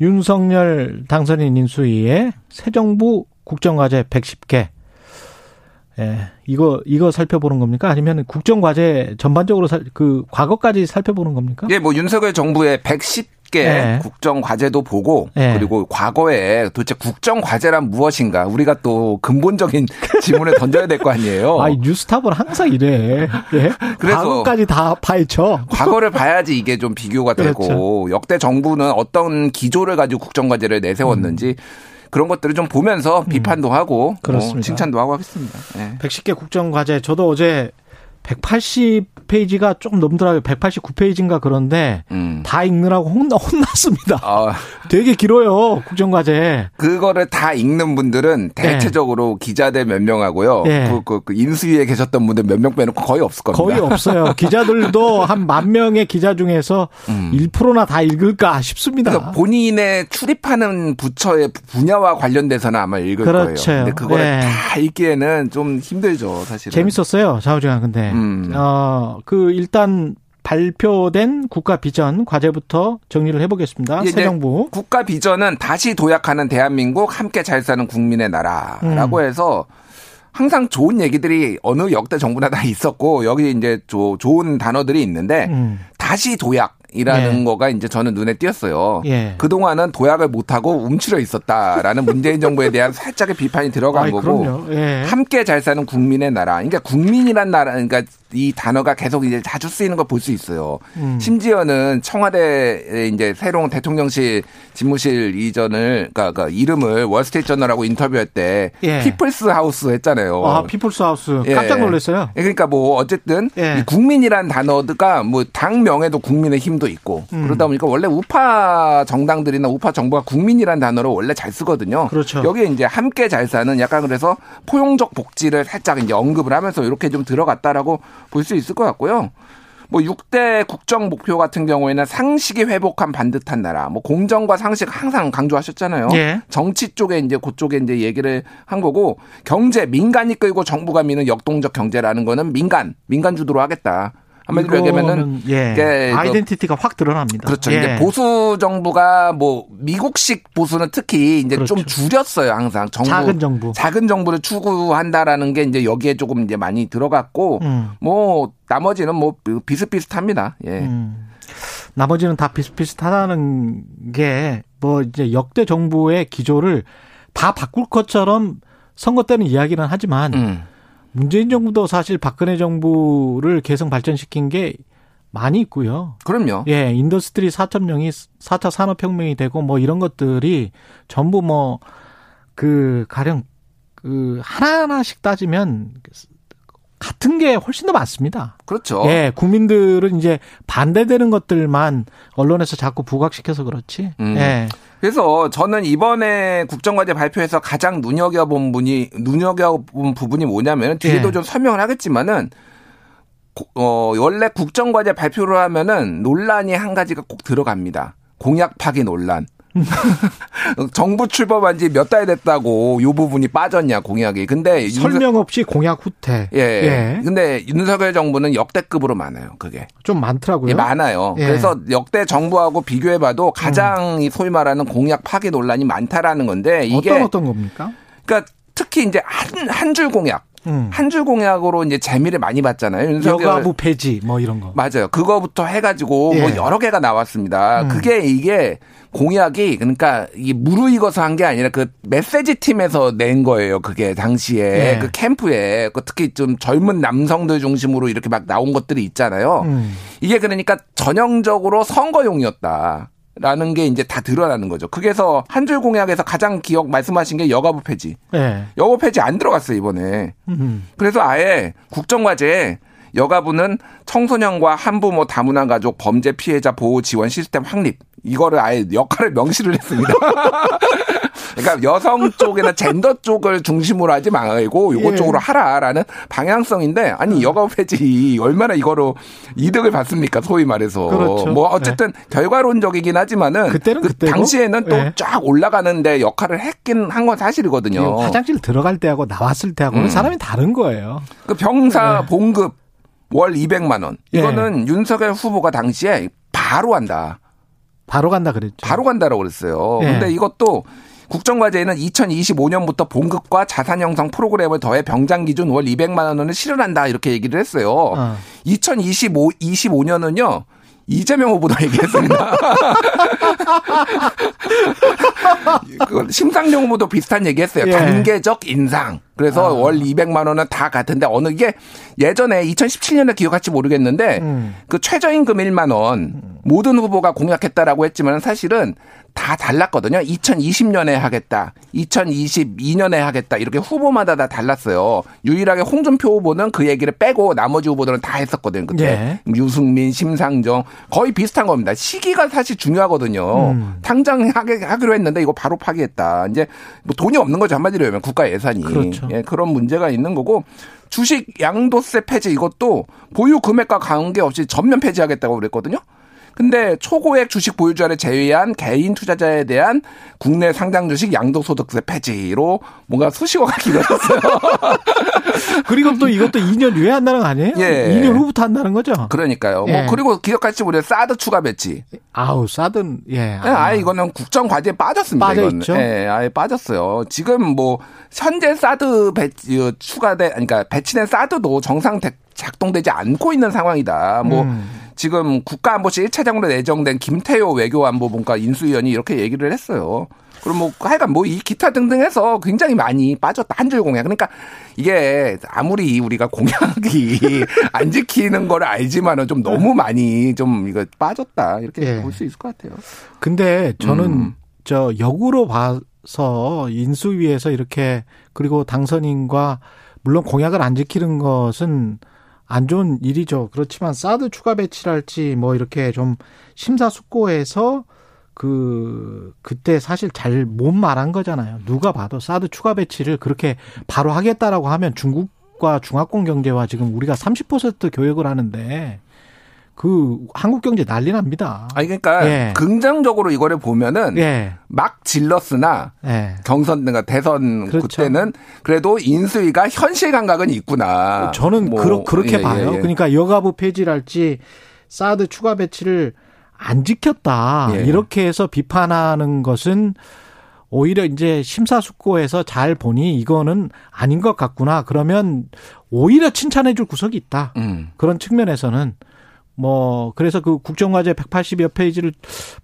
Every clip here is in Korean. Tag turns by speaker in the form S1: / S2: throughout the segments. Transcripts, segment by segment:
S1: 윤석열 당선인 인수위의 새 정부 국정과제 110개. 예, 이거 이거 살펴보는 겁니까? 아니면 국정과제 전반적으로 살, 그 과거까지 살펴보는 겁니까?
S2: 예, 뭐 윤석열 정부의 110 개
S1: 네.
S2: 국정 과제도 보고
S1: 네.
S2: 그리고 과거에 도대체 국정 과제란 무엇인가 우리가 또 근본적인 질문을 던져야 될 거 아니에요.
S1: 아, 뉴스탑은 항상 이래. 예.
S2: 그래서-
S1: 과거까지 다 파헤쳐.
S2: 과거를 봐야지 이게 좀 비교가 되고
S1: 그렇죠.
S2: 역대 정부는 어떤 기조를 가지고 국정 과제를 내세웠는지 그런 것들을 좀 보면서 비판도 하고 뭐
S1: 음. 그렇습니다.
S2: 칭찬도 하고 하겠습니다. 예.
S1: 110개 국정 과제 저도 어제 180페이지가 조금 넘더라고요. 189페이지인가 그런데
S2: 음.
S1: 다 읽느라고 혼나, 혼났습니다.
S2: 아,
S1: 되게 길어요. 국정과제.
S2: 그거를 다 읽는 분들은 대체적으로 기자들 몇 명하고요.
S1: 네.
S2: 그, 그, 그 인수위에 계셨던 분들 몇 명 빼놓고 거의 없을 겁니다.
S1: 거의 없어요. 기자들도 한 만 명의 기자 중에서 1%나 다 읽을까 싶습니다.
S2: 음. 그러니까 본인의 출입하는 부처의 분야와 관련돼서는 아마 읽을
S1: 그렇죠.
S2: 거예요. 근데 그거를
S1: 네.
S2: 다 읽기에는 좀 힘들죠, 사실은.
S1: 재밌었어요. 좌우지간 근데
S2: 음.
S1: 어, 그 일단 발표된 국가 비전 과제부터 정리를 해보겠습니다. 새 정부.
S2: 국가 비전은 다시 도약하는 대한민국 함께 잘 사는 국민의 나라라고
S1: 음.
S2: 해서 항상 좋은 얘기들이 어느 역대 정부나 다 있었고 여기 이제 조- 좋은 단어들이 있는데
S1: 음.
S2: 다시 도약 이라는
S1: 예.
S2: 거가 이제 저는 눈에 띄었어요.
S1: 예.
S2: 그동안은 도약을 못하고 움츠려 있었다라는 문재인 정부에 대한 살짝의 비판이 들어간
S1: 아이,
S2: 거고.
S1: 예.
S2: 함께 잘 사는 국민의 나라. 그러니까 국민이란 나라, 그러니까 이 단어가 계속 이제 자주 쓰이는 걸 볼 수 있어요.
S1: 음.
S2: 심지어는 청와대 이제 새로운 대통령실 집무실 이전을, 그러니까, 그러니까 이름을 월스트리트 저널하고 인터뷰할 때
S1: 예.
S2: 피플스 하우스 했잖아요.
S1: 아, 피플스 하우스
S2: 예.
S1: 깜짝 놀랐어요.
S2: 그러니까 뭐 어쨌든
S1: 예.
S2: 이 국민이란 단어가 뭐 당 명에도 국민의 힘도 있고
S1: 음.
S2: 그러다 보니까 원래 우파 정당들이나 우파 정부가 국민이란 단어를 원래 잘 쓰거든요.
S1: 그렇죠.
S2: 여기에 이제 함께 잘 사는 약간 그래서 포용적 복지를 살짝 이제 언급을 하면서 이렇게 좀 들어갔다라고 볼 수 있을 것 같고요. 뭐 6대 국정 목표 같은 경우에는 상식이 회복한 반듯한 나라. 뭐 공정과 상식 항상 강조하셨잖아요.
S1: 예.
S2: 정치 쪽에 이제 그쪽에 이제 얘기를 한 거고 경제 민간이 끌고 정부가 미는 역동적 경제라는 거는 민간 민간 주도로 하겠다. 한마디로 얘기하면은
S1: 예.
S2: 이게 그-
S1: 아이덴티티가 확 드러납니다.
S2: 그렇죠.
S1: 예.
S2: 이제 보수 정부가 뭐 미국식 보수는 특히 이제 좀
S1: 그렇죠.
S2: 줄였어요 항상 정부
S1: 작은 정부.
S2: 작은 정부를 추구한다라는 게 이제 여기에 조금 이제 많이 들어갔고
S1: 음.
S2: 뭐 나머지는 뭐 비슷비슷합니다. 예.
S1: 음. 나머지는 다 비슷비슷하다는 게 뭐 이제 역대 정부의 기조를 다 바꿀 것처럼 선거 때는 이야기는 하지만
S2: 음.
S1: 문재인 정부도 사실 박근혜 정부를 계승 발전시킨 게 많이 있고요.
S2: 그럼요.
S1: 예, Industry 4.0이 4차 산업혁명이 되고 뭐 이런 것들이 전부 뭐 그 가령 그 하나하나씩 따지면 같은 게 훨씬 더 많습니다.
S2: 그렇죠.
S1: 예, 국민들은 이제 반대되는 것들만 언론에서 자꾸 부각시켜서 그렇지.
S2: 음.
S1: 예.
S2: 그래서 저는 이번에 국정과제 발표에서 가장 눈여겨본 분이 눈여겨본 부분이 뭐냐면 뒤에도
S1: 예.
S2: 좀 설명을 하겠지만은 고- 어 원래 국정과제 발표를 하면은 논란이 한 가지가 꼭 들어갑니다. 공약 파기 논란. 정부 출범한 지 몇 달 됐다고 요 부분이 빠졌냐 공약이. 근데
S1: 설명 없이 공약 후퇴.
S2: 예.
S1: 예.
S2: 근데 윤석열 정부는 역대급으로 많아요. 그게.
S1: 좀 많더라고요.
S2: 예, 많아요.
S1: 예. 음.
S2: 그래서 역대 정부하고 비교해봐도 가장 이 소위 말하는 공약 파기 논란이 많다라는 건데 이게
S1: 어떤 어떤 겁니까?
S2: 그러니까 특히 이제 한 한 줄 공약,
S1: 음.
S2: 한줄 공약으로 이제 재미를 많이 봤잖아요.
S1: 여가부 폐지 뭐 이런 거.
S2: 맞아요. 그거부터 해가지고
S1: 예.
S2: 뭐 여러 개가 나왔습니다.
S1: 음.
S2: 그게 이게 공약이 그러니까 이게 무르익어서 한 게 아니라 그 메시지 팀에서 낸 거예요. 그게 당시에
S1: 예.
S2: 그 캠프에 그 특히 좀 젊은 남성들 중심으로 이렇게 막 나온 것들이 있잖아요.
S1: 음.
S2: 이게 그러니까 전형적으로 선거용이었다. 라는 게 이제 다 드러나는 거죠. 그게서 한 줄 공약에서 가장 기억 말씀하신 게 여가부 폐지.
S1: 예.
S2: 여가부 폐지 안 들어갔어요, 이번에.
S1: 음.
S2: 그래서 아예 국정과제에 여가부는 청소년과 한부모 다문화 가족 범죄 피해자 보호 지원 시스템 확립 이거를 아예 역할을 명시를 했습니다. 그러니까 여성 쪽이나 젠더 쪽을 중심으로 하지 말고 요거
S1: 예.
S2: 쪽으로 하라라는 방향성인데 아니 여가 폐지 얼마나 이거로 이득을 받습니까 소위 말해서
S1: 그렇죠.
S2: 뭐 어쨌든 결과론적이긴 하지만은
S1: 그때는
S2: 그
S1: 그때고.
S2: 당시에는 또
S1: 예.
S2: 쫙 올라가는데 역할을 했긴 한 건 사실이거든요.
S1: 화장실 들어갈 때하고 나왔을 때하고는
S2: 음.
S1: 사람이 다른 거예요.
S2: 그 병사 봉급 월 200만 원
S1: 예.
S2: 이거는 윤석열 후보가 당시에 바로 한다.
S1: 바로 간다 그랬죠.
S2: 바로 간다라고 그랬어요.
S1: 예.
S2: 근데 이것도 국정과제에는 2025년부터 봉급과 자산 형성 프로그램을 더해 병장 기준 월 200만 원을 실현한다 이렇게 얘기를 했어요.
S1: 어.
S2: 2025 25년은요. 이재명 후보도 얘기했습니다. 그 심상정 후보도 비슷한 얘기했어요.
S1: 예.
S2: 단계적 인상. 그래서
S1: 아.
S2: 월 200만 원은 다 같은데 어느 게 예전에 2017년에 기억할지 모르겠는데
S1: 음.
S2: 그 최저임금 1만 원 모든 후보가 공약했다라고 했지만 사실은 다 달랐거든요. 2020년에 하겠다. 2022년에 하겠다. 이렇게 후보마다 다 달랐어요. 유일하게 홍준표 후보는 그 얘기를 빼고 나머지 후보들은 다 했었거든요. 그때
S1: 예.
S2: 유승민, 심상정 거의 비슷한 겁니다. 시기가 사실 중요하거든요.
S1: 음.
S2: 당장 하게 하기로 했는데 이거 바로 파기했다. 이제 뭐 돈이 없는 거죠 한마디로 하면 국가 예산이
S1: 그렇죠.
S2: 예, 그런 문제가 있는 거고 주식 양도세 폐지 이것도 보유 금액과 관계없이 전면 폐지하겠다고 그랬거든요. 근데 초고액 주식 보유자를 제외한 개인 투자자에 대한 국내 상장 주식 양도소득세 폐지로 뭔가 수식어가 길어졌어요.
S1: 그리고 또 이것도 2년 후에 한다는 거 아니에요?
S2: 예.
S1: 2년 후부터 한다는 거죠.
S2: 그러니까요.
S1: 예.
S2: 뭐 그리고 기억할지 모르 사드 추가 배치.
S1: 아우 사드는 예.
S2: 예, 아예 이거는 국정 과제에 빠졌습니다.
S1: 빠져. 있죠.
S2: 예, 아예 빠졌어요. 지금 뭐 현재 사드 배치 추가돼, 그러니까 배치된 사드도 정상 대- 작동되지 않고 있는 상황이다. 뭐
S1: 음.
S2: 지금 국가안보실 1차장으로 내정된 김태효 외교안보분과 인수위원이 이렇게 얘기를 했어요. 그럼 뭐 하여간 뭐 이 기타 등등 해서 굉장히 많이 빠졌다 한 줄 공약. 그러니까 이게 아무리 우리가 공약이 안 지키는 걸 알지만은 좀 너무 많이 좀 이거 빠졌다 이렇게
S1: 예.
S2: 볼수 있을 것 같아요.
S1: 근데 저는
S2: 음.
S1: 저 역으로 봐서 인수위에서 이렇게 그리고 당선인과 물론 공약을 안 지키는 것은 안 좋은 일이죠. 그렇지만 사드 추가 배치랄지 뭐 이렇게 좀 심사숙고해서 그 그때 사실 잘 못 말한 거잖아요. 누가 봐도 사드 추가 배치를 그렇게 바로 하겠다라고 하면 중국과 중화권 경제와 지금 우리가 30% 교역을 하는데 그 한국 경제 난리 납니다.
S2: 아니 그러니까
S1: 예.
S2: 긍정적으로 이거를 보면은
S1: 예.
S2: 막 질렀으나
S1: 예.
S2: 경선 그러니까 대선
S1: 그렇죠.
S2: 그때는 그래도 인수위가 현실 감각은 있구나.
S1: 저는
S2: 뭐,
S1: 그러, 그렇게
S2: 예,
S1: 봐요.
S2: 예, 예.
S1: 그러니까 여가부 폐지랄지 사드 추가 배치를 안 지켰다.
S2: 예.
S1: 이렇게 해서 비판하는 것은 오히려 이제 심사숙고해서 잘 보니 이거는 아닌 것 같구나. 그러면 오히려 칭찬해 줄 구석이 있다.
S2: 음.
S1: 그런 측면에서는 뭐 그래서 그 국정과제 180여 페이지를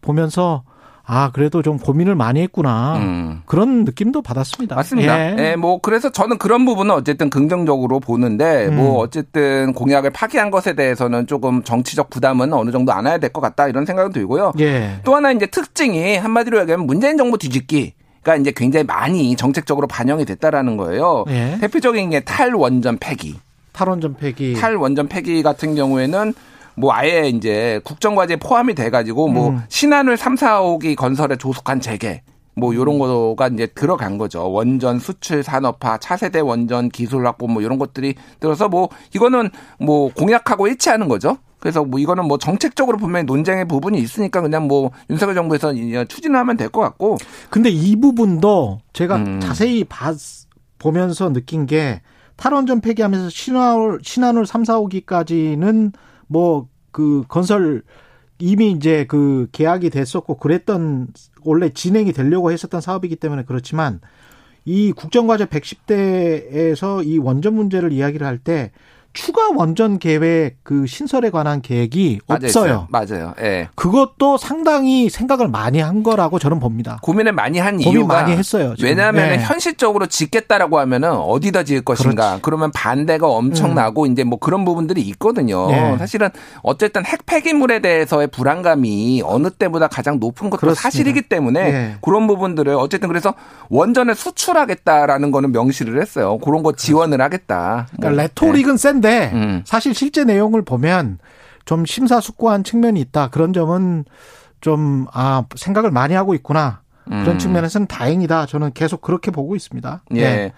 S1: 보면서 아 그래도 좀 고민을 많이 했구나.
S2: 음.
S1: 그런 느낌도 받았습니다.
S2: 맞습니다. 예. 뭐 그래서 저는 그런 부분은 어쨌든 긍정적으로 보는데
S1: 음.
S2: 뭐 어쨌든 공약을 파기한 것에 대해서는 조금 정치적 부담은 어느 정도 안아야 될 것 같다 이런 생각은 들고요.
S1: 예.
S2: 또 하나 이제 특징이 한마디로 얘기하면 문재인 정부 뒤집기 가 이제 굉장히 많이 정책적으로 반영이 됐다라는 거예요.
S1: 예.
S2: 대표적인 게 탈원전 폐기.
S1: 탈원전 폐기.
S2: 탈원전 폐기 같은 경우에는 뭐 아예 이제 국정과제에 포함이 돼가지고 뭐
S1: 음.
S2: 신한울 3, 4호기 건설에 조속한 재개 뭐 요런 거가 이제 들어간 거죠. 원전 수출 산업화, 차세대 원전 기술 확보 뭐 이런 것들이 들어서 뭐 이거는 뭐 공약하고 일치하는 거죠. 그래서 뭐 이거는 뭐 정책적으로 분명히 논쟁의 부분이 있으니까 그냥 뭐 윤석열 정부에서 이제 추진하면 될 것 같고
S1: 근데 이 부분도 제가
S2: 음.
S1: 자세히 봤, 보면서 느낀 게 탈원전 폐기하면서 신한울 신한울 3, 4호기까지는 뭐 그 건설 이미 이제 그 계약이 됐었고 그랬던 원래 진행이 되려고 했었던 사업이기 때문에 그렇지만 이 국정과제 110대에서 이 원전 문제를 이야기를 할 때 추가 원전 계획 그 신설에 관한 계획이
S2: 맞아
S1: 없어요.
S2: 있어요. 맞아요. 예.
S1: 그것도 상당히 생각을 많이 한 거라고 저는 봅니다.
S2: 고민을 많이 한
S1: 고민
S2: 이유가
S1: 많이 했어요, 지금.
S2: 왜냐하면
S1: 네.
S2: 현실적으로 짓겠다라고 하면은 어디다 지을 것인가. 그러면 반대가 엄청나고 이제 뭐 그런 부분들이 있거든요.
S1: 음. 네.
S2: 사실은 어쨌든 핵 폐기물에 대해서의 불안감이 어느 때보다 가장 높은 것도
S1: 그렇습니다.
S2: 사실이기 때문에
S1: 네.
S2: 그런 부분들을 어쨌든 그래서 원전을 수출하겠다라는 거는 명시를 했어요. 그런 거 지원을 하겠다. 뭐.
S1: 그러니까 레토릭은 센데
S2: 음.
S1: 사실 실제 내용을 보면 좀 심사숙고한 측면이 있다. 그런 점은 좀, 아, 생각을 많이 하고 있구나. 그런
S2: 음.
S1: 측면에서는 다행이다. 저는 계속 그렇게 보고 있습니다.
S2: 예.
S1: 네.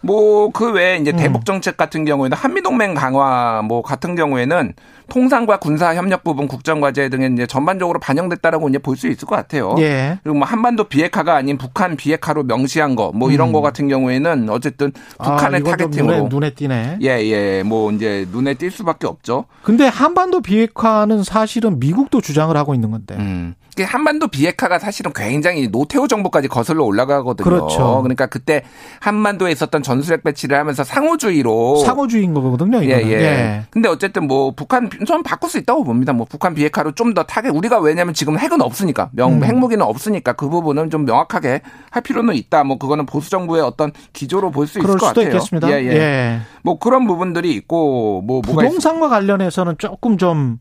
S2: 뭐그 외에 이제
S1: 음.
S2: 대북 정책 같은 경우에는 한미 동맹 강화 뭐 같은 경우에는 통상과 군사 협력 부분 국정 과제 등에 이제 전반적으로 반영됐다라고 이제 볼 수 있을 것 같아요.
S1: 예.
S2: 그리고 뭐 한반도 비핵화가 아닌 북한 비핵화로 명시한 거 뭐 이런 거 같은 경우에는 어쨌든 북한을
S1: 음. 아,
S2: 타겟팅으로
S1: 눈에, 눈에 띄네.
S2: 예, 예. 뭐 이제 눈에 띌 수밖에 없죠.
S1: 근데 한반도 비핵화는 사실은 미국도 주장을 하고 있는 건데.
S2: 음. 한반도 비핵화가 사실은 굉장히 노태우 정부까지 거슬러 올라가거든요.
S1: 그렇죠.
S2: 그러니까 그때 한반도에 있었던 전술핵 배치를 하면서 상호주의로
S1: 상호주의인 거거든요,
S2: 예,
S1: 이거는.
S2: 예. 근데 어쨌든 뭐 북한 좀 바꿀 수 있다고 봅니다. 뭐 북한 비핵화로 좀 더 타겟 우리가 왜냐면 지금 핵은 없으니까 명
S1: 음.
S2: 핵무기는 없으니까 그 부분은 좀 명확하게 할 필요는 있다. 뭐 그거는 보수 정부의 어떤 기조로 볼 수 있을 것 같아요.
S1: 있겠습니다.
S2: 예, 예.
S1: 예.
S2: 뭐 그런 부분들이 있고 뭐
S1: 부동산과 관련해서는 조금 좀,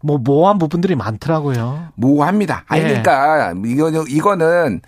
S1: 뭐, 모호한 부분들이 많더라고요.
S2: 모호합니다. 아니
S1: 예.
S2: 그러니까 이거는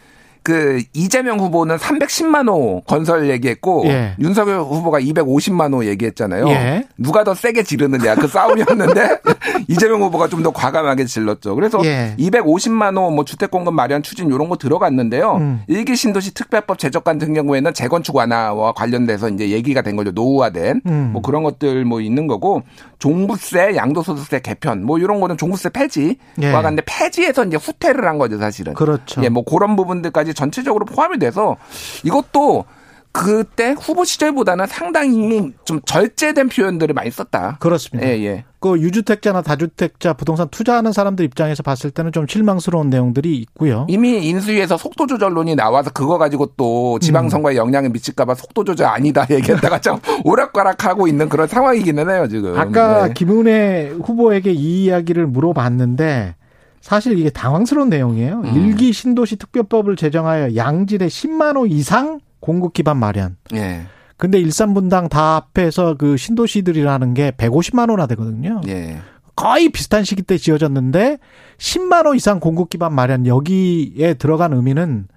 S2: 그 이재명 후보는 310만 호 건설 얘기했고
S1: 예.
S2: 윤석열 후보가 250만 호 얘기했잖아요.
S1: 예.
S2: 누가 더 세게 지르느냐 그 싸움이었는데 이재명 후보가 좀 더 과감하게 질렀죠. 그래서
S1: 예.
S2: 250만 호 뭐 주택 공급 마련 추진 이런 거 들어갔는데요.
S1: 음.
S2: 일기 신도시 특별법 제적 같은 경우에는 재건축 완화와 관련돼서 이제 얘기가 된 거죠. 노후화된
S1: 음.
S2: 뭐 그런 것들 뭐 있는 거고 종부세, 양도소득세 개편 뭐 이런 거는 종부세 폐지와
S1: 예.
S2: 관련돼 폐지해서 이제 후퇴를 한 거죠, 사실은.
S1: 그렇죠.
S2: 예, 뭐 그런 부분들까지 전체적으로 포함이 돼서 이것도 그때 후보 시절보다는 상당히 좀 절제된 표현들을 많이 썼다.
S1: 그렇습니다.
S2: 예, 예.
S1: 그 유주택자나 다주택자 부동산 투자하는 사람들 입장에서 봤을 때는 좀 실망스러운 내용들이 있고요.
S2: 이미 인수위에서 속도 조절론이 나와서 그거 가지고 또 지방선거에 영향을 미칠까봐 속도 조절 아니다 얘기했다가 좀 오락가락하고 있는 그런 상황이기는 해요 지금.
S1: 아까
S2: 네.
S1: 김은혜 후보에게 이 이야기를 물어봤는데 사실 이게 당황스러운 내용이에요.
S2: 음.
S1: 일기 신도시 특별법을 제정하여 양질의 10만 호 이상 공급 기반 마련.
S2: 예,
S1: 근데 일산 분당 다 합해서 그 신도시들이라는 게 150만 호나 되거든요.
S2: 예,
S1: 거의 비슷한 시기 때 지어졌는데 10만 호 이상 공급 기반 마련 여기에 들어간 의미는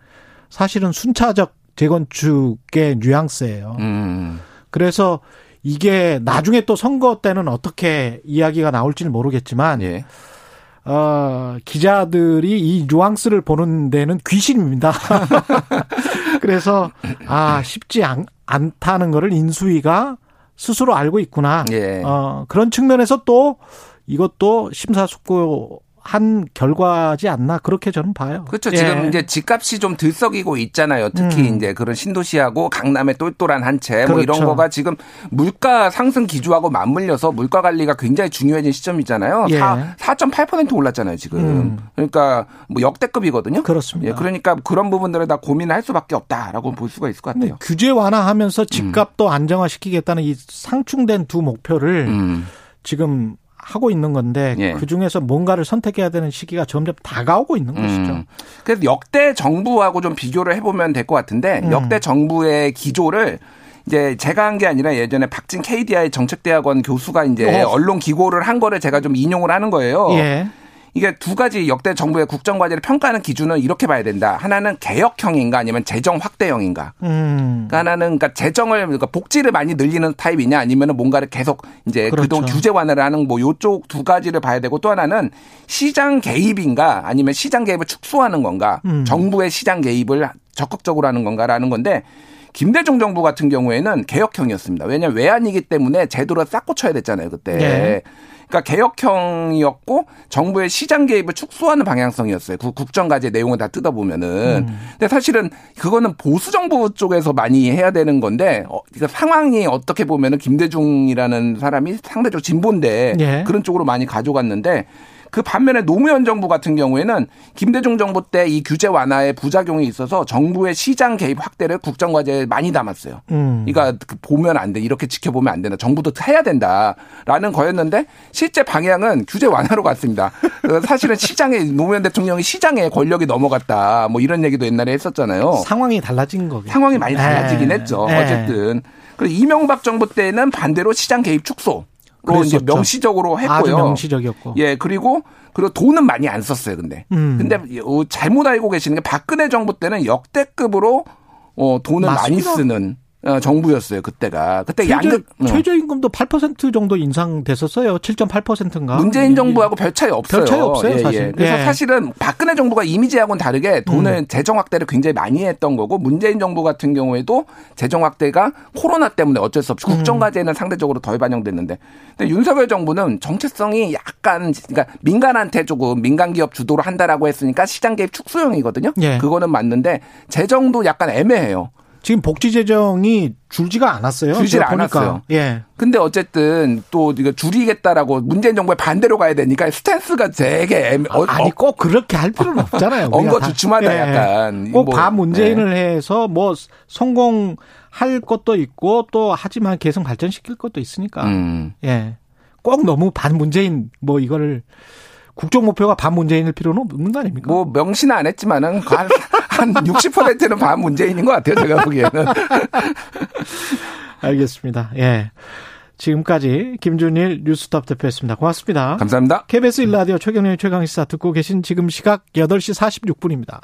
S1: 사실은 순차적 재건축의 뉘앙스예요.
S2: 음,
S1: 그래서 이게 나중에 또 선거 때는 어떻게 이야기가 나올지는 모르겠지만
S2: 예,
S1: 어, 기자들이 이 뉘앙스를 보는 데는 귀신입니다. 그래서 아 쉽지 않, 않다는 거를 인수위가 스스로 알고 있구나.
S2: 예.
S1: 어, 그런 측면에서 또 이것도 심사숙고 한 결과지 않나 그렇게 저는 봐요.
S2: 그렇죠.
S1: 예.
S2: 지금 이제 집값이 좀 들썩이고 있잖아요. 특히
S1: 음.
S2: 이제 그런 신도시하고 강남의 똘똘한 한 채 뭐 이런
S1: 그렇죠.
S2: 거가 지금 물가 상승 기조하고 맞물려서 물가 관리가 굉장히 중요해진 시점이잖아요.
S1: 예.
S2: 4, 4.8% 올랐잖아요, 지금.
S1: 음.
S2: 그러니까 뭐 역대급이거든요.
S1: 그렇습니다.
S2: 예, 그러니까 그런 부분들을 다 고민할 수밖에 없다라고 볼 수가 있을 것 같아요.
S1: 규제 완화하면서 집값도 안정화시키겠다는 이 상충된 두 목표를
S2: 음.
S1: 지금 하고 있는 건데
S2: 예.
S1: 그 중에서 뭔가를 선택해야 되는 시기가 점점 다가오고 있는 것이죠.
S2: 음. 그래서 역대 정부하고 좀 비교를 해보면 될 것 같은데
S1: 음.
S2: 역대 정부의 기조를 이제 제가 한 게 아니라 예전에 박진 KDI 정책대학원 교수가 이제
S1: 어.
S2: 언론 기고를 한 거를 제가 좀 인용을 하는 거예요.
S1: 예.
S2: 이게 두 가지 역대 정부의 국정 과제를 평가하는 기준은 이렇게 봐야 된다. 하나는 개혁형인가 아니면 재정 확대형인가.
S1: 음.
S2: 그러니까 하나는 그러니까 재정을 그러니까 복지를 많이 늘리는 타입이냐 아니면은 뭔가를 계속 이제
S1: 그렇죠.
S2: 그동안 규제 완화를 하는 뭐 요쪽 두 가지를 봐야 되고 또 하나는 시장 개입인가 아니면 시장 개입을 축소하는 건가
S1: 음.
S2: 정부의 시장 개입을 적극적으로 하는 건가라는 건데 김대중 정부 같은 경우에는 개혁형이었습니다. 왜냐하면 외환이기 때문에 제도를 싹 고쳐야 됐잖아요 그때.
S1: 네.
S2: 그러니까 개혁형이었고 정부의 시장 개입을 축소하는 방향성이었어요. 그 국정과제 내용을 다 뜯어보면은.
S1: 음.
S2: 근데 사실은 그거는 보수 정부 쪽에서 많이 해야 되는 건데 어, 그러니까 상황이 어떻게 보면은 김대중이라는 사람이 상대적으로 진보인데
S1: 예.
S2: 그런 쪽으로 많이 가져갔는데 그 반면에 노무현 정부 같은 경우에는 김대중 정부 때 이 규제 완화의 부작용이 있어서 정부의 시장 개입 확대를 국정과제에 많이 담았어요.
S1: 음.
S2: 그러니까 그 보면 안 돼. 이렇게 지켜보면 안 된다. 정부도 해야 된다라는 거였는데 실제 방향은 규제 완화로 갔습니다. 어, 사실은 시장에 노무현 대통령이 시장에 권력이 넘어갔다. 뭐 이런 얘기도 옛날에 했었잖아요.
S1: 상황이 달라진 거겠죠.
S2: 상황이 많이 달라지긴
S1: 예.
S2: 했죠.
S1: 예.
S2: 어쨌든. 그리고 이명박 정부 때는 반대로 시장 개입 축소로 이제. 명시적으로 했고요.
S1: 명시적이었고.
S2: 예, 그리고 그리고 돈은 많이 안 썼어요, 근데.
S1: 음.
S2: 근데 어, 잘못 알고 계시는 게 박근혜 정부 때는 역대급으로 어 돈을
S1: 맞습니다.
S2: 많이 쓰는 어, 정부였어요 그때가 그때
S1: 최저,
S2: 양극 어.
S1: 최저임금도 8% 정도 인상됐었어요. 7.8%인가.
S2: 문재인 정부하고 별 차이 없어요.
S1: 별 차이 없어요, 사실.
S2: 그래서
S1: 예.
S2: 사실은 박근혜 정부가 이미지하고는 다르게 돈을
S1: 음.
S2: 재정 확대를 굉장히 많이 했던 거고 문재인 정부 같은 경우에도 재정 확대가 코로나 때문에 어쩔 수 없이
S1: 음.
S2: 국정 과제는 상대적으로 덜 반영됐는데 근데 윤석열 정부는 정체성이 약간 그러니까 민간한테 조금 민간 기업 주도로 한다라고 했으니까 시장 개입 축소형이거든요.
S1: 예.
S2: 그거는 맞는데 재정도 약간 애매해요.
S1: 지금 복지 재정이 줄지가 않았어요. 보니까.
S2: 않았어요.
S1: 예.
S2: 근데 어쨌든 또 이거 줄이겠다라고 문재인 정부의 반대로 가야 되니까 스탠스가 되게 애매, 어,
S1: 아니 꼭 그렇게 할 필요는 없잖아요. 다-
S2: 주춤하다
S1: 예.
S2: 약간.
S1: 꼭
S2: 뭐,
S1: 반문재인을 해서 뭐 성공 할 것도 있고 또 하지만 계속 발전시킬 것도 있으니까.
S2: 음.
S1: 예. 꼭 너무 반 문재인 뭐 이거를 국정 목표가 반문재인일 필요는 없는 거 아닙니까?
S2: 뭐 명시는 안 했지만은 한, 한 60%는 반 문재인인 것 같아요. 제가 보기에는.
S1: 알겠습니다. 예. 지금까지 김준일 뉴스톱 대표였습니다. 고맙습니다.
S2: 감사합니다.
S1: KBS 1라디오 최경련의 최강시사 듣고 계신 지금 시각 8시 46분입니다.